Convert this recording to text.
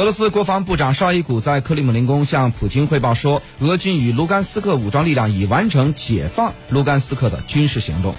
俄罗斯国防部长绍伊古在克里姆林宫向普京汇报说俄军与卢甘斯克武装力量已完成解放卢甘斯克的军事行动。